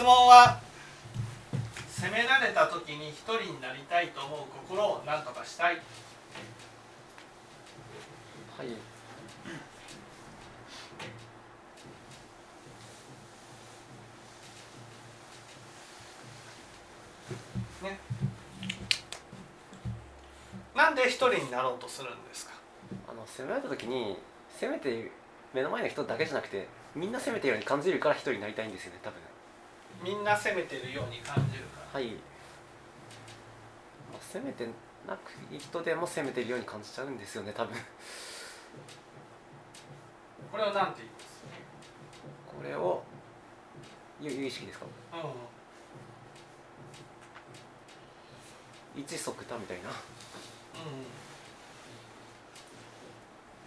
質問は責められた時に一人になりたいと思う心を何とかしたい。はい。ね。なんで一人になろうとするんですか？あの責められた時に責めて目の前の人だけじゃなくてみんな責めてるように感じるから一人になりたいんですよね多分みんな責めてるように感じるから。はい、まあ、責めてなくいい人でも責めてるように感じちゃうんですよね多分。これを何て言います？これを有有意識ですか？うん一足多みたいな。うん。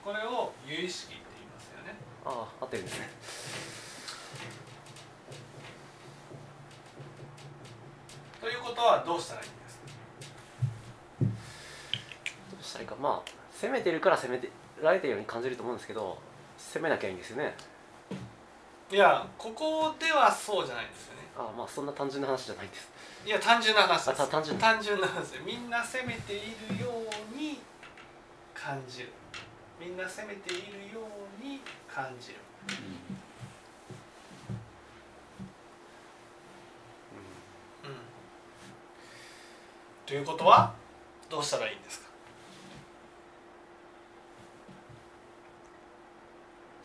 これを有意識って言いますよね。ああ合ってるんですねということはどうしたらいいんですか？どうしたらいいか。まあ責めてるから責めてられてるように感じると思うんですけど責めなきゃいいんですよね。いやここではそうじゃないんですよね。ああまあそんな単純な話じゃないんです。いや単純な話です。単純単純な話です。みんな責めているように感じる。みんな責めているように感じる。うんということはどうしたらいいんですか？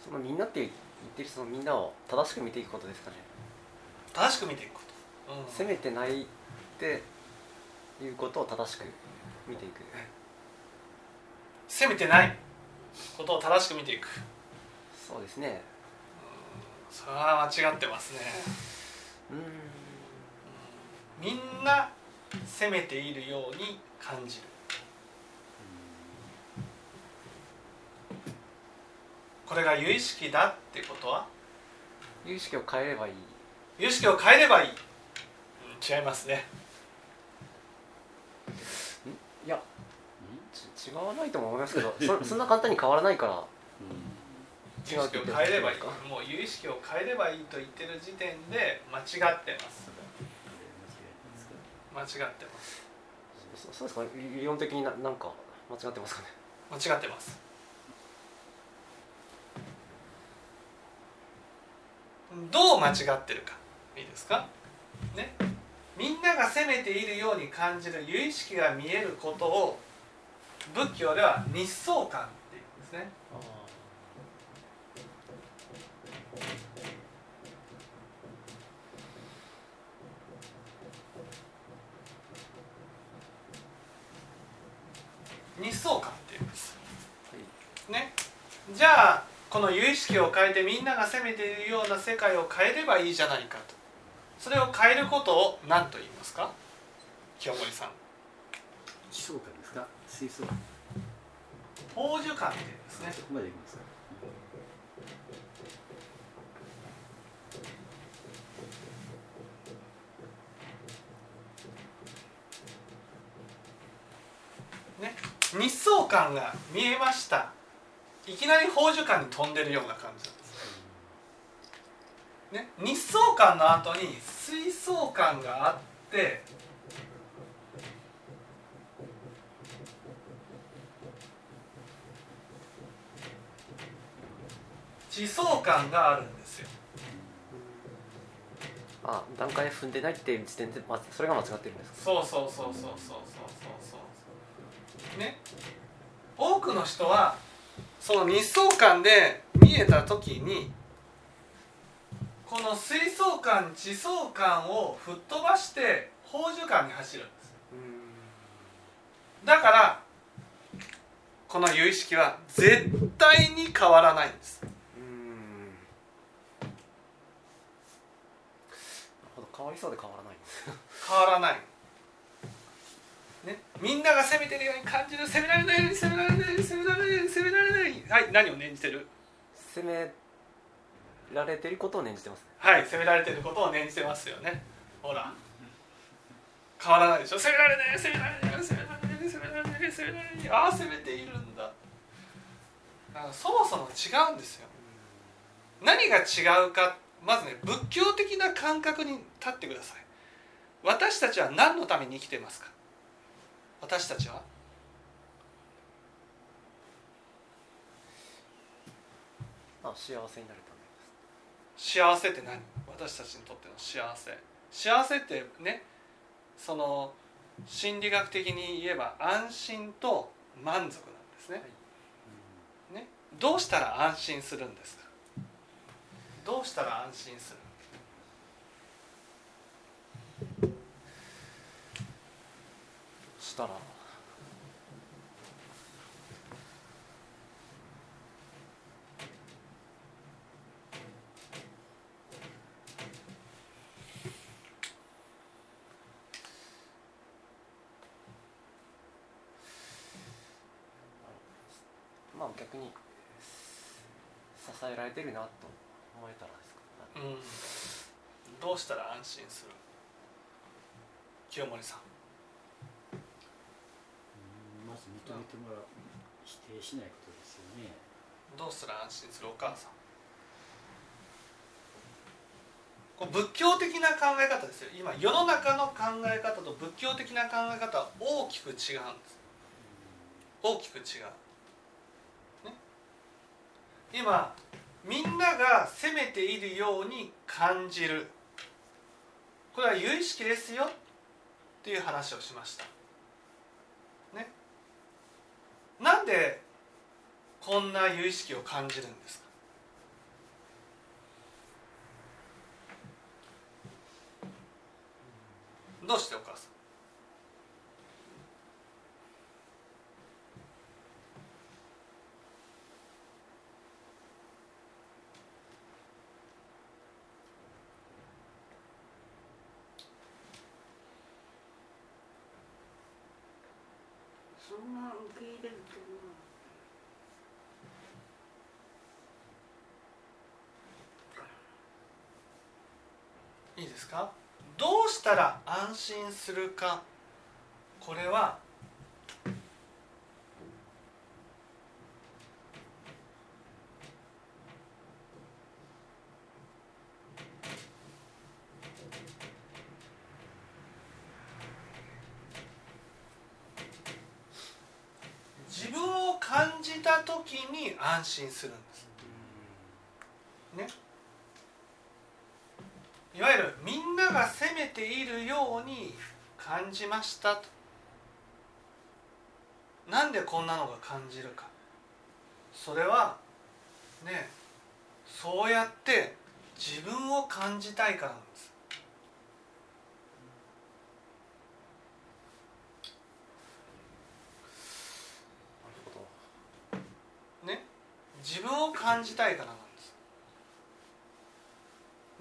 そのみんなって言ってるそのみんなを正しく見ていくことですかね。正しく見ていくこと、うん。責めてないっていうことを正しく見ていく。責めてない。ことを正しく見ていく。そうですね。それは間違ってますね。うん。みんな責めているように感じる。これが有意識だってことは？有意識を変えればいい。有意識を変えればいい、うん違いますね。いやち違わないとも思いますけどそ そんな簡単に変わらないから。有意識を変えればいい。もう有意識を変えればいいと言ってる時点で間違ってます間違ってます。そそうですか？ね理論的にななんか間違ってますかね？間違ってます。どう間違ってるかいいですか？ね。みんなが責めているように感じる有意識が見えることを仏教では日相観っていうんですね日相観っていうんですねじゃあこの有意識を変えてみんなが責めているような世界を変えればいいじゃないかと。それを変えることを何と言いますか？清盛さん。地層感ですか水槽感宝珠観っていうんですね。そこまでいきますかね日相観が見えましたいきなり宝珠観に飛んでるような感じなんですね日相観の後に水相観があって地相観があるんですよ。あ段階踏んでないっていう時点で、ま、それが間違ってるんですか？そうそうそうそうそうそうそうそう。ね多くの人はその日相観で見えた時にこの水相観地相観を吹っ飛ばして宝珠観に走るんです。だからこの有意識は絶対に変わらないんです。うんなるほど変わりそうで変わらない。変わらない、ね、みんなが責めてるように感じる責められないように責められないように責められないはい何を念じてる？責められてることを念じてますはい責められてることを念じてますよね。ほら。変わらないでしょ？責められない責められない責められない責められない責められない。ああ責めているんだ。だからそもそも違うんですよ。何が違うかまずね仏教的な感覚に立ってください。私たちは何のために生きていますか？私たちはあ幸せになるため幸せって何？私たちにとっての幸せ。幸せってねその心理学的に言えば安心と満足なんですね,、ね？どうしたら安心するんですか？どうしたら安心する？したらまあ逆に支えられてるなと思えたらですか、うん、どうしたら安心する？清盛さん。まず認めてもらう否定しないことですよね。どうしたら安心する？お母さん。こう仏教的な考え方ですよ。今世の中の考え方と仏教的な考え方は大きく違うんです。大きく違う、ね、今みんなが責めているように感じる。これは有意識ですよ。っていう話をしました。ね。なんでこんな有意識を感じるんですか？どうしてお母さんそんな受け入れると思ういいですか？どうしたら安心するか？これは自分を感じた時に安心する。んですねいわゆるみんなているように感じましたと。なんでこんなのが感じるか。それはねそうやって自分を感じたいからなんです。ね自分を感じたいからなんです。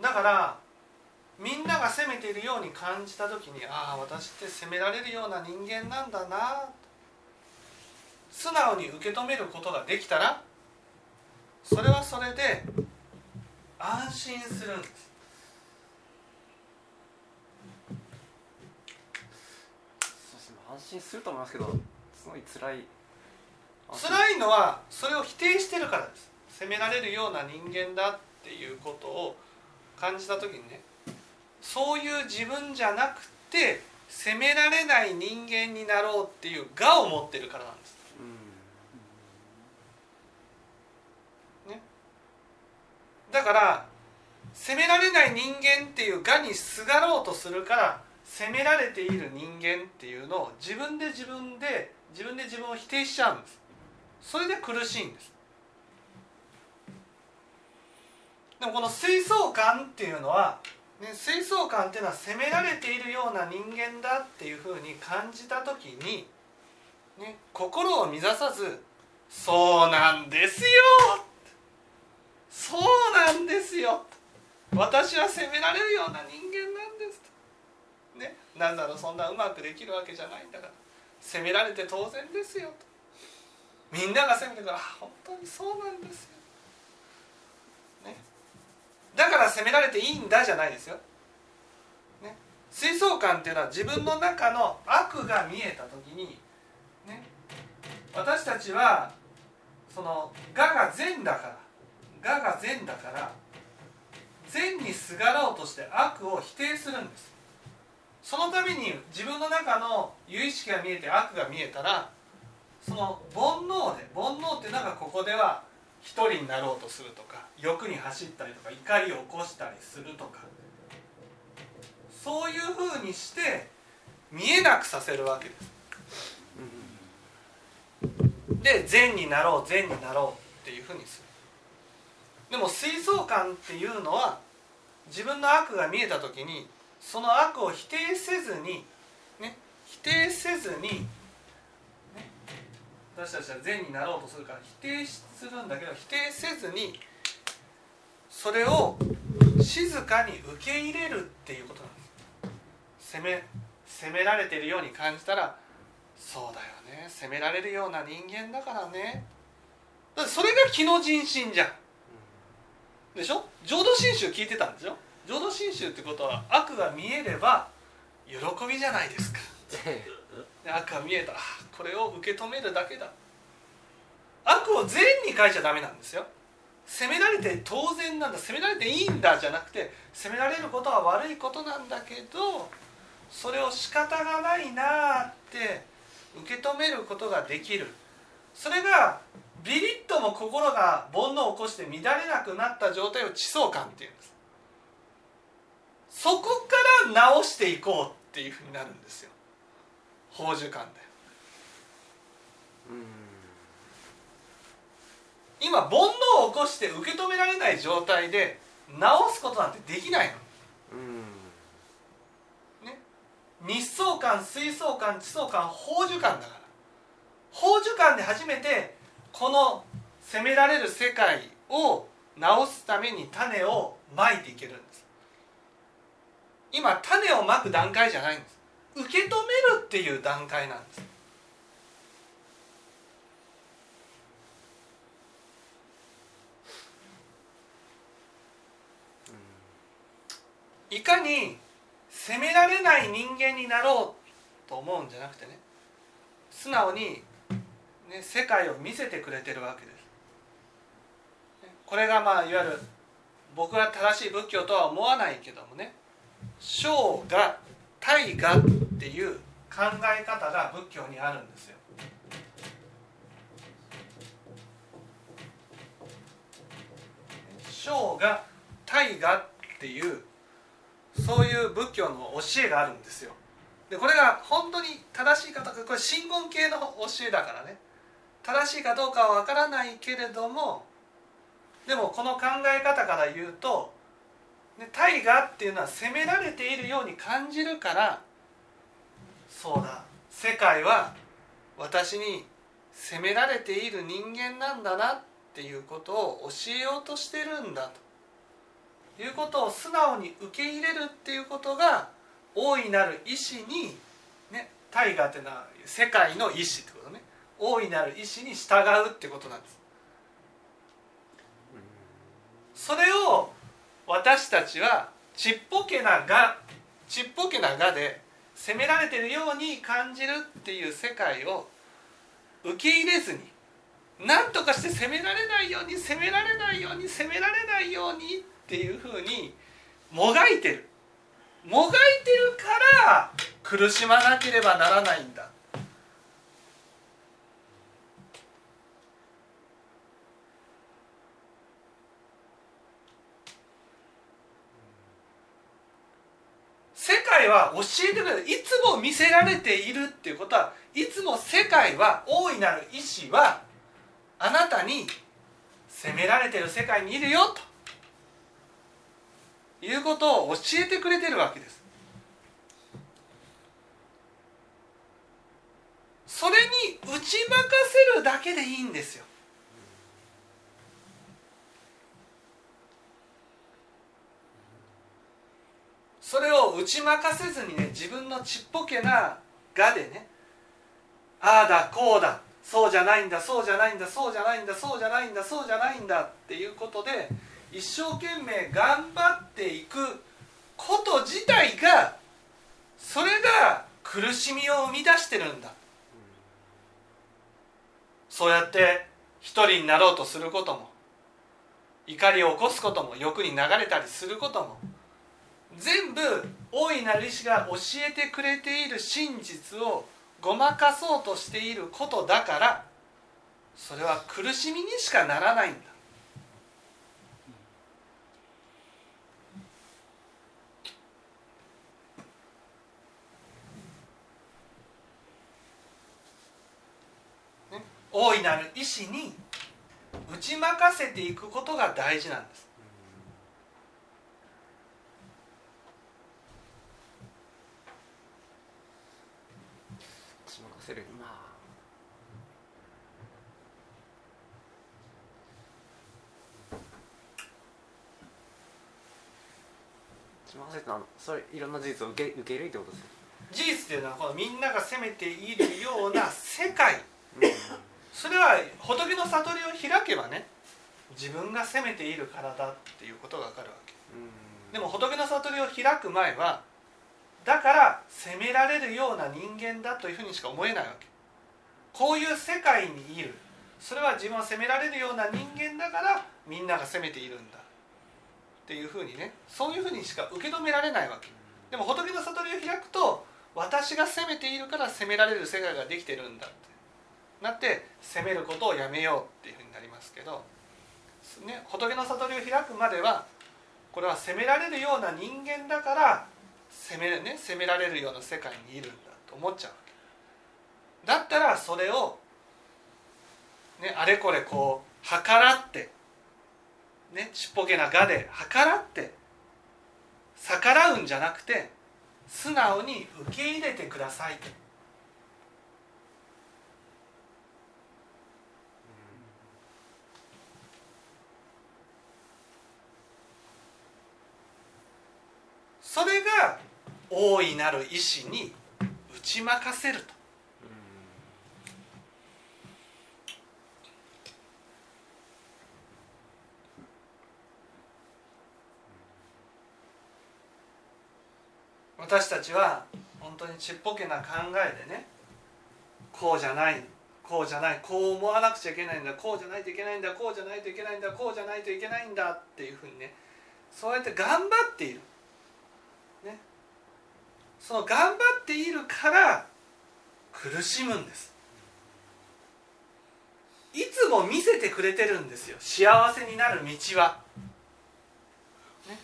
だからているように感じた時にああ私って責められるような人間なんだな。素直に受け止めることができたらそれはそれで安心するんです。安心すると思いますけどすごい辛い。辛いのはそれを否定してるからです。責められるような人間だっていうことを感じた時にねそういう自分じゃなくて責められない人間になろうっていう我を持ってるからなんです。うん。だから責められない人間っていう我にすがろうとするから責められている人間っていうのを自分で自分で自分で自分を否定しちゃうんです。それで苦しいんです。でもこの水槽感っていうのは、ね、水槽感っていうのは責められているような人間だっていうふうに感じた時に、ね、心を乱さず「そうなんですよ!」そうなんですよ。私は責められるような人間なんですとねなんだろうそんなうまくできるわけじゃないんだから。責められて当然ですよと。みんなが責めてから本当にそうなんですよ、だから責められていいんだじゃないですよ、ね、水槽感っていうのは自分の中の悪が見えた時に、ね、私たちはその我が善だから我が善だから善にすがろうとして悪を否定するんです。そのために自分の中の有意識が見えて悪が見えたらその煩悩で煩悩っていうのがここでは一人になろうとするとか欲に走ったりとか怒りを起こしたりするとかそういうふうにして見えなくさせるわけです。で善になろう善になろうっていうふうにする。でも水槽感っていうのは自分の悪が見えた時にその悪を否定せずにね否定せずに、私たちは善になろうとするから否定するんだけど否定せずにそれを静かに受け入れるっていうことなんです。責め責められてるように感じたらそうだよね。責められるような人間だからね。だそれが気の人心じゃん。でしょ？浄土真宗聞いてたんでしょ？浄土真宗ってことは悪が見えれば喜びじゃないですか。で悪が見えたあこれを受け止めるだけだ。悪を善に変えちゃダメなんですよ。責められて当然なんだ。責められていいんだじゃなくて責められることは悪いことなんだけどそれを仕方がないなって受け止めることができる。それがビリッとも心が煩悩を起こして乱れなくなった状態を地層感っていうんです。そこから直していこうっていうふうになるんですよ。宝珠感で。今煩悩を起こして受け止められない状態で直すことなんてできないの。日相観水相観地相観宝珠観だから。宝珠観で初めてこの責められる世界を直すために種をまいていけるんです。今種をまく段階じゃないんです。受け止めるっていう段階なんですいかに責められない人間になろうと思うんじゃなくてね素直に、ね、世界を見せてくれてるわけです。これがまあいわゆる僕は正しい仏教とは思わないけどもね生が大がっていう考え方が仏教にあるんですよ。生が大がっていうそういう仏教の教えがあるんですよ。でこれが本当に正しいかどうかこれ真言系の教えだからね。正しいかどうかは分からないけれどもでもこの考え方から言うと大河っていうのは責められているように感じるからそうだ。世界は私に責められている人間なんだなっていうことを教えようとしてるんだと。いうことを素直に受け入れるっていうことが大いなる意志にね大河っていうのは世界の意志ってことね。大いなる意志に従うってことなんです。それを私たちはちっぽけながちっぽけながで責められてるように感じるっていう世界を受け入れずに何とかして責められないように責められないように責められないようにっていうふうにもがいてる。もがいてるから苦しまなければならないんだ。世界は教えてくれる。いつも見せられているっていうことはいつも世界は大いなる意志はあなたに責められてる世界にいるよと。いうことを教えてくれてるわけです。それに打ち負かせるだけでいいんですよ。それを打ち負かせずにね自分のちっぽけながでねああだこうだそうじゃないんだそうじゃないんだそうじゃないんだそうじゃないんだそうじゃないんだっていうことで一生懸命頑張っていくこと自体がそれが苦しみを生み出してるんだ。そうやって一人になろうとすることも怒りを起こすことも欲に流れたりすることも全部大いなる意志が教えてくれている真実をごまかそうとしていることだからそれは苦しみにしかならないんだ。大いなる意志に打ち負かせていくことが大事なんです。打ち任せる。まあ。打ち任せってのはそれいろんな事実を受け受け入れるってことですね。事実っていうのはこのみんなが責めているような世界。うんそれは仏の悟りを開けばね自分が責めているからだっていうことが分かるわけ。うん。でも仏の悟りを開く前はだから責められるような人間だというふうにしか思えないわけ。こういう世界にいる。それは自分を責められるような人間だからみんなが責めているんだ。っていうふうにねそういうふうにしか受け止められないわけ。でも仏の悟りを開くと私が責めているから責められる世界ができてるんだってなって責めることをやめようっていうふうになりますけど、ね、仏の悟りを開くまではこれは責められるような人間だから責め,、ね、責められるような世界にいるんだと思っちゃうわけ。だったらそれを、ね、あれこれこう計らって、ね、ちっぽけな我で計らって逆らうんじゃなくて素直に受け入れてくださいと。それが大いなる意志に打ち負かせると。私たちは本当にちっぽけな考えでねこうじゃないこうじゃないこう思わなくちゃいけないんだこうじゃないといけないんだこうじゃないといけないんだこうじゃないといけないんだっていうふうにねそうやって頑張っている、その頑張っているから苦しむんです。いつも見せてくれてるんですよ。幸せになる道は、ね、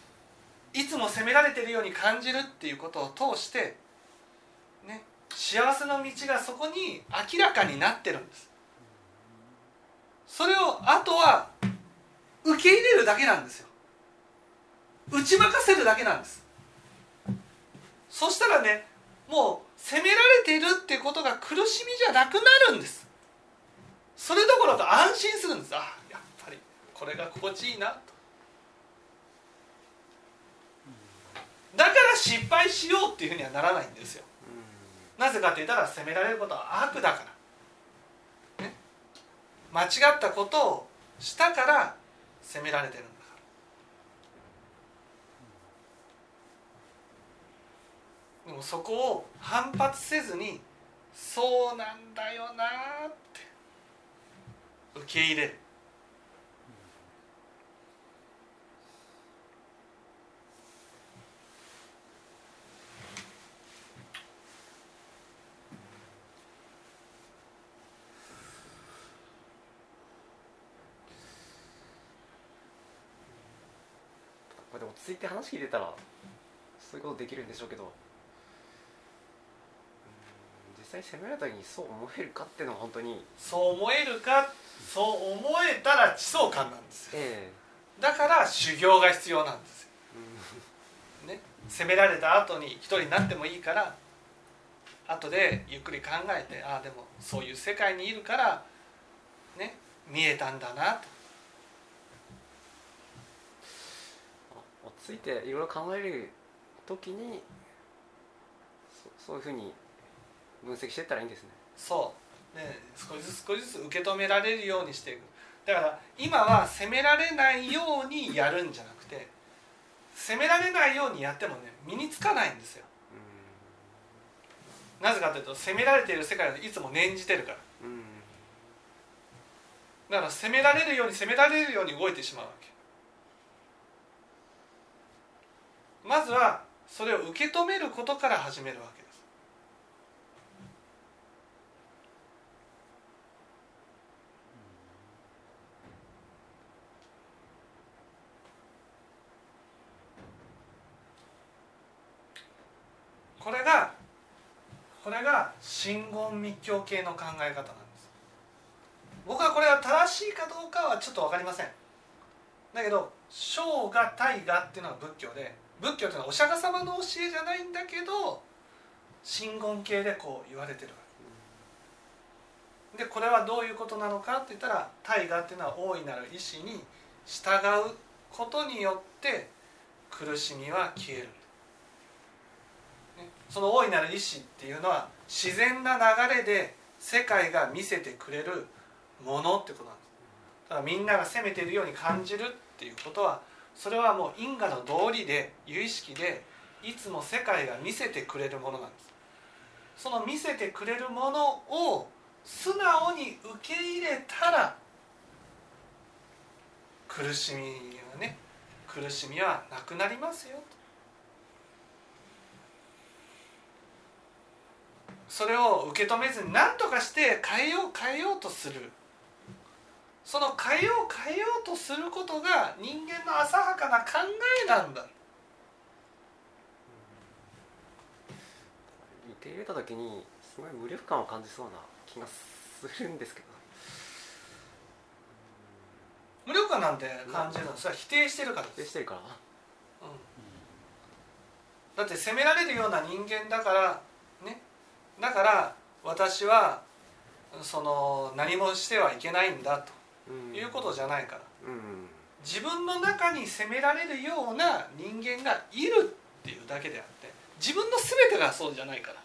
いつも責められてるように感じるっていうことを通して、ね、幸せの道がそこに明らかになってるんです。それをあとは受け入れるだけなんですよ。打ち負かせるだけなんです。そしたらねもう責められているっていうことが苦しみじゃなくなるんです。それどころか安心するんです。あやっぱりこれが心地いいな。とだから失敗しようっていうふうにはならないんですよ。なぜかって言ったら責められることは悪だから、ね、間違ったことをしたから責められてるんだからでもそこを反発せずにそうなんだよなって受け入れる。これでも落ち着いて話聞いてたらそういうことできるんでしょうけど。際責められた時にそう思えるかっていうのは本当に。そう思えるかそう思えたら地層感なんですよ。えだから修行が必要なんですよ。えね、責められた後に一人になってもいいから後でゆっくり考えてああでもそういう世界にいるからね見えたんだなと。落ち着いていろいろ考える時にそそういうふうに分析していったらいいんですね。そう。ね少しずつ少しずつ受け止められるようにしていく。だから今は責められないようにやるんじゃなくて責められないようにやってもね身につかないんですよ。なぜかというと責められている世界はいつも念じてるから。だから責められるように責められるように動いてしまうわけ。まずはそれを受け止めることから始めるわけ。が真言密教系の考え方なんです。僕はこれは正しいかどうかはちょっと分かりません。だけど生が大がっていうのは仏教で仏教っていうのはお釈迦様の教えじゃないんだけど真言系でこう言われてるわけ。でこれはどういうことなのかって言ったら大がっていうのは大いなる意志に従うことによって苦しみは消える。その大いなる意志っていうのは自然な流れで世界が見せてくれるものってことなんです。だからみんなが責めてるように感じるっていうことはそれはもう因果の道理で有意識でいつも世界が見せてくれるものなんです。その見せてくれるものを素直に受け入れたら苦しみはね苦しみはなくなりますよと。それを受け止めずに何とかして変えよう変えようとする。その変えよう変えようとすることが人間の浅はかな考えなんだ。受け入れた時にすごい無力感を感じそうな気がするんですけど。無力感なんて感じるのはそれは否定してるから否定してるからだって責められるような人間だからねだから私はその何もしてはいけないんだと。うん。いうことじゃないから。うん自分の中に責められるような人間がいるっていうだけであって自分の全てがそうじゃないから。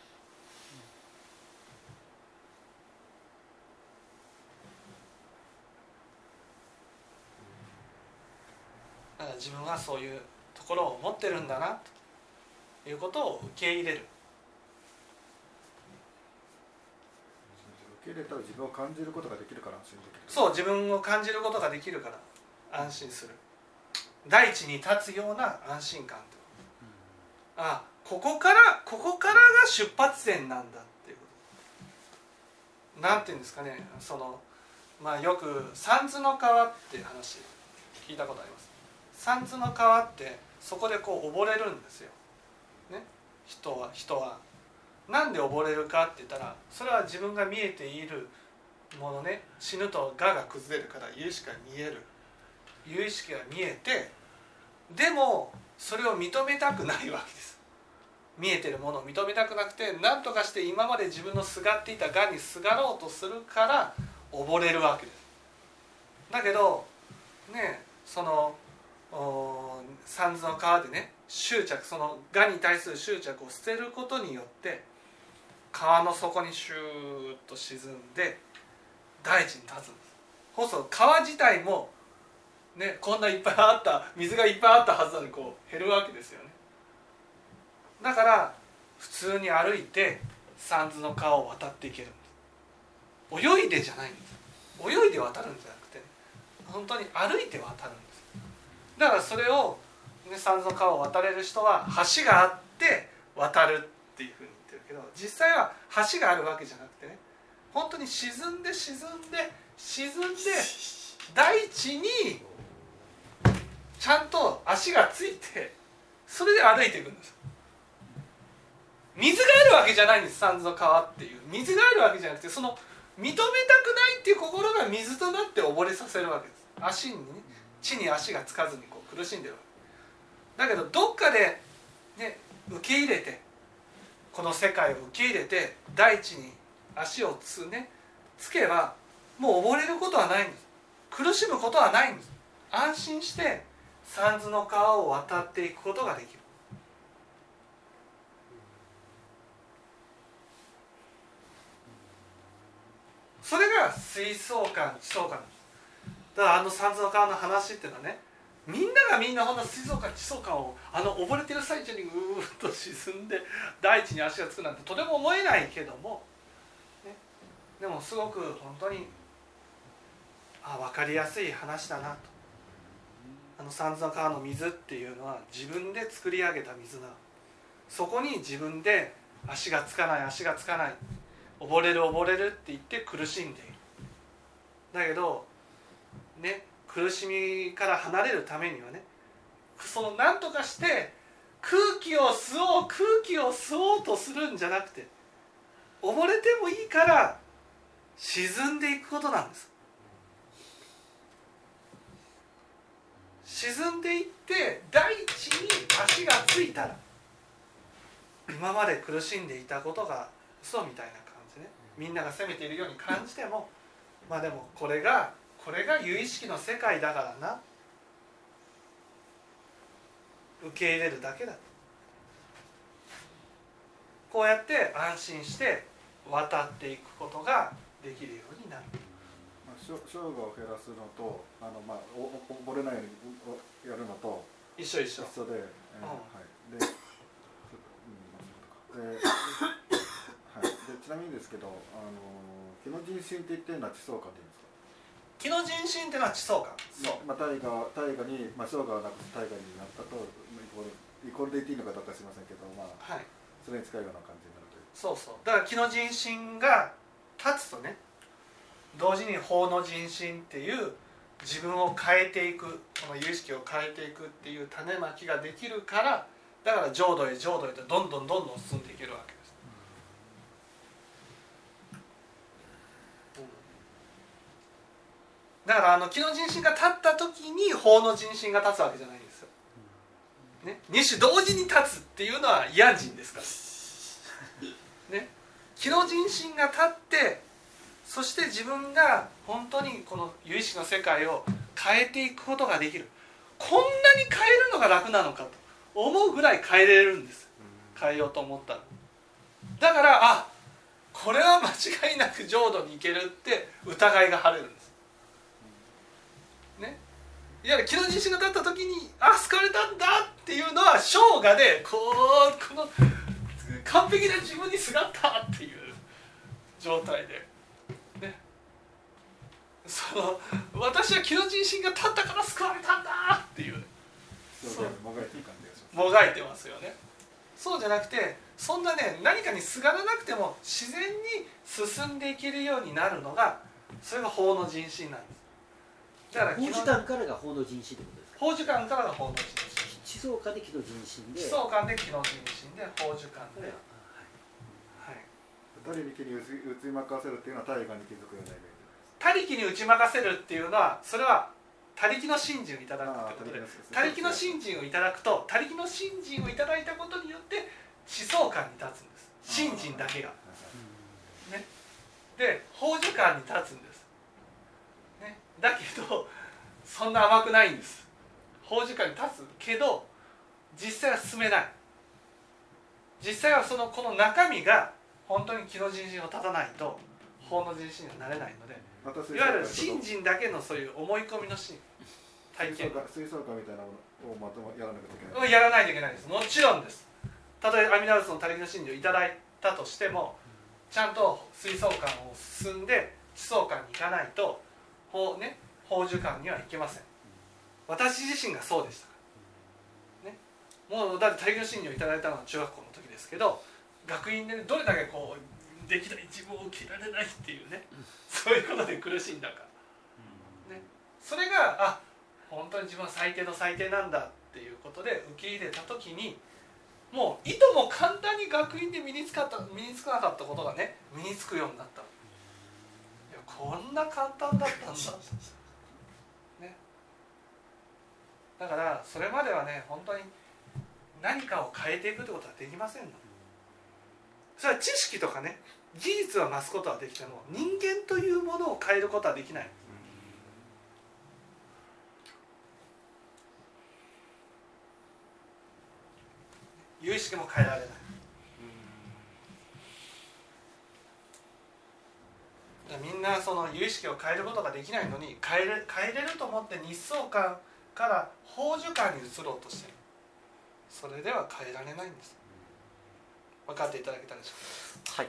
だから自分はそういうところを持ってるんだなということを受け入れる受け入れたら自分を感じることができるから安心できる。そう自分を感じることができるから安心する。大地に立つような安心感ってあここからここからが出発点なんだっていうこと。なんていうんですかねそのまあよく三途の川って話聞いたことあります？三途の川ってそこでこう溺れるんですよ、ね、人は人はなんで溺れるかって言ったらそれは自分が見えているものね死ぬと我が崩れるから有意識が見える。有意識が見えてでもそれを認めたくないわけです。見えてるものを認めたくなくて何とかして今まで自分のすがっていたがにすがろうとするから溺れるわけです。だけどねそのお三途の川でね執着そのがに対する執着を捨てることによって川の底にシューッと沈んで大地に立つ。んですそうすると川自体もねこんないっぱいあった水がいっぱいあったはずなのにこう減るわけですよね。だから普通に歩いて三途の川を渡っていける。んです泳いでじゃないんです。泳いで渡るんじゃなくて、ね、本当に歩いて渡るんです。だからそれを、ね、三途の川を渡れる人は橋があって渡るっていうふうにけど実際は橋があるわけじゃなくてね。本当に沈んで沈んで沈んで大地にちゃんと足がついてそれで歩いていくんです。水があるわけじゃないんです三途川っていう。水があるわけじゃなくてその認めたくないっていう心が水となって溺れさせるわけです。足にね地に足がつかずにこう苦しんでるわけ。だけどどっかで、ね、受け入れてこの世界を受け入れて大地に足をつ,、ね、つけばもう溺れることはないんです。苦しむことはないんです。安心して三途の川を渡っていくことができる。それが水槽感地層感だからあの三途の川の話っていうのはねみんながみんなほんな水槽感地層感をあの溺れてる最中にうーっと沈んで大地に足がつくなんてとても思えないけども、ね、でもすごく本当にあ分かりやすい話だなと。あの三途の川の水っていうのは自分で作り上げた水なそこに自分で足がつかない足がつかない。溺れる溺れるって言って苦しんでいる。だけどね。苦しみから離れるためにはねその何とかして空気を吸おう空気を吸おうとするんじゃなくて溺れてもいいから沈んでいくことなんです。沈んでいって大地に足がついたら今まで苦しんでいたことが嘘みたいな感じね。みんなが責めているように感じてもまあでもこれがこれが有意識の世界だからな。受け入れるだけだ。こうやって安心して渡っていくことができるようになる。まあ、しょ生姜を減らすのとあの、まあ、おお溺れないようにおやるのと一緒一緒。一緒で、えーうん。はい、で,、で,、はい、でちなみにですけど、あの気の人心って言ってるのは地層化って言うんですか？気の人心っていうのは地層感。そう。まあ、大河大河に、まあ、生姜をなくす大河になったとイコールイコールで言っていいのかどうか知りませんけど、まあ、はい。それに近いような感じになるという。そうそう。だから気の人心が立つとね同時に法の人心っていう自分を変えていくこの有意識を変えていくっていう種まきができるからだから浄土へ浄土へとどんどんどんどん進んでいけるわけです、だからあの気の人心が立った時に法の人心が立つわけじゃないんですよ、ね、二種同時に立つっていうのは嫌人ですから。ね。気の人心が立ってそして自分が本当にこの有意識の世界を変えていくことができる。こんなに変えるのが楽なのかと思うぐらい変えれるんです。変えようと思ったら。だからあこれは間違いなく浄土に行けるって疑いが晴れるんです。いわゆる気の自信が立った時にあ救われたんだっていうのは生涯でこうこの完璧な自分にすがったっていう状態で。ね。その私は気の人心が立ったから救われたんだっていう。そうもがいていい感じがします。もがいてますよね。そうじゃなくてそんなね何かにすがらなくても自然に進んでいけるようになるのがそれが法の人心なんですだから法時間からが法の人心ってことですか？法時間からが法の人地層化で気の人心で心思想観で気の人心で法時間で、はい、誰に気に打ち負かせるっていうのは大河に気づくようなイメージ他力に打ち負かせるっていうのはそれは他力の信心をいただくってことで他力の信心をいただくと他力の信心をいただいたことによって思想観に立つんです。信心だけが。で法樹観に立つんです、ね、だけどそんな甘くないんです。法樹観に立つけど実際は進めない。実際はそのこの中身が本当に気の人心を立たないと法の人心にはなれないのでいわゆる水信心だけのそういう思い込みの心体験。槽化水槽化みたいなものをまともやらなきゃいけない。をやらないといけないです。もちろんです。たとえ阿弥陀仏の他力の信心をいただいたとしてもちゃんと水槽感を進んで地層感に行かないと法ね法樹観にはいけません。私自身がそうでした。からね。もうだって他力の信心をいただいたのは中学校の時ですけど学院でねどれだけこうできない自分を受けられないっていうねそういうことで苦しんだか。らね、それがあ本当に自分は最低の最低なんだっていうことで受け入れた時にもういとも簡単に学院で身につかった身につかなかったことがね身につくようになった。いやこんな簡単だったんだ、ね、だからそれまではね本当に何かを変えていくってことはできませんの。それは知識とかね技術は増すことはできても人間というものを変えることはできない。有意識も変えられない。みんなその由意識を変えることができないのに変えれ変えれると思って日相観から宝珠観に移ろうとしてる。それでは変えられないんです。分かっていただけたでしょうか？はい。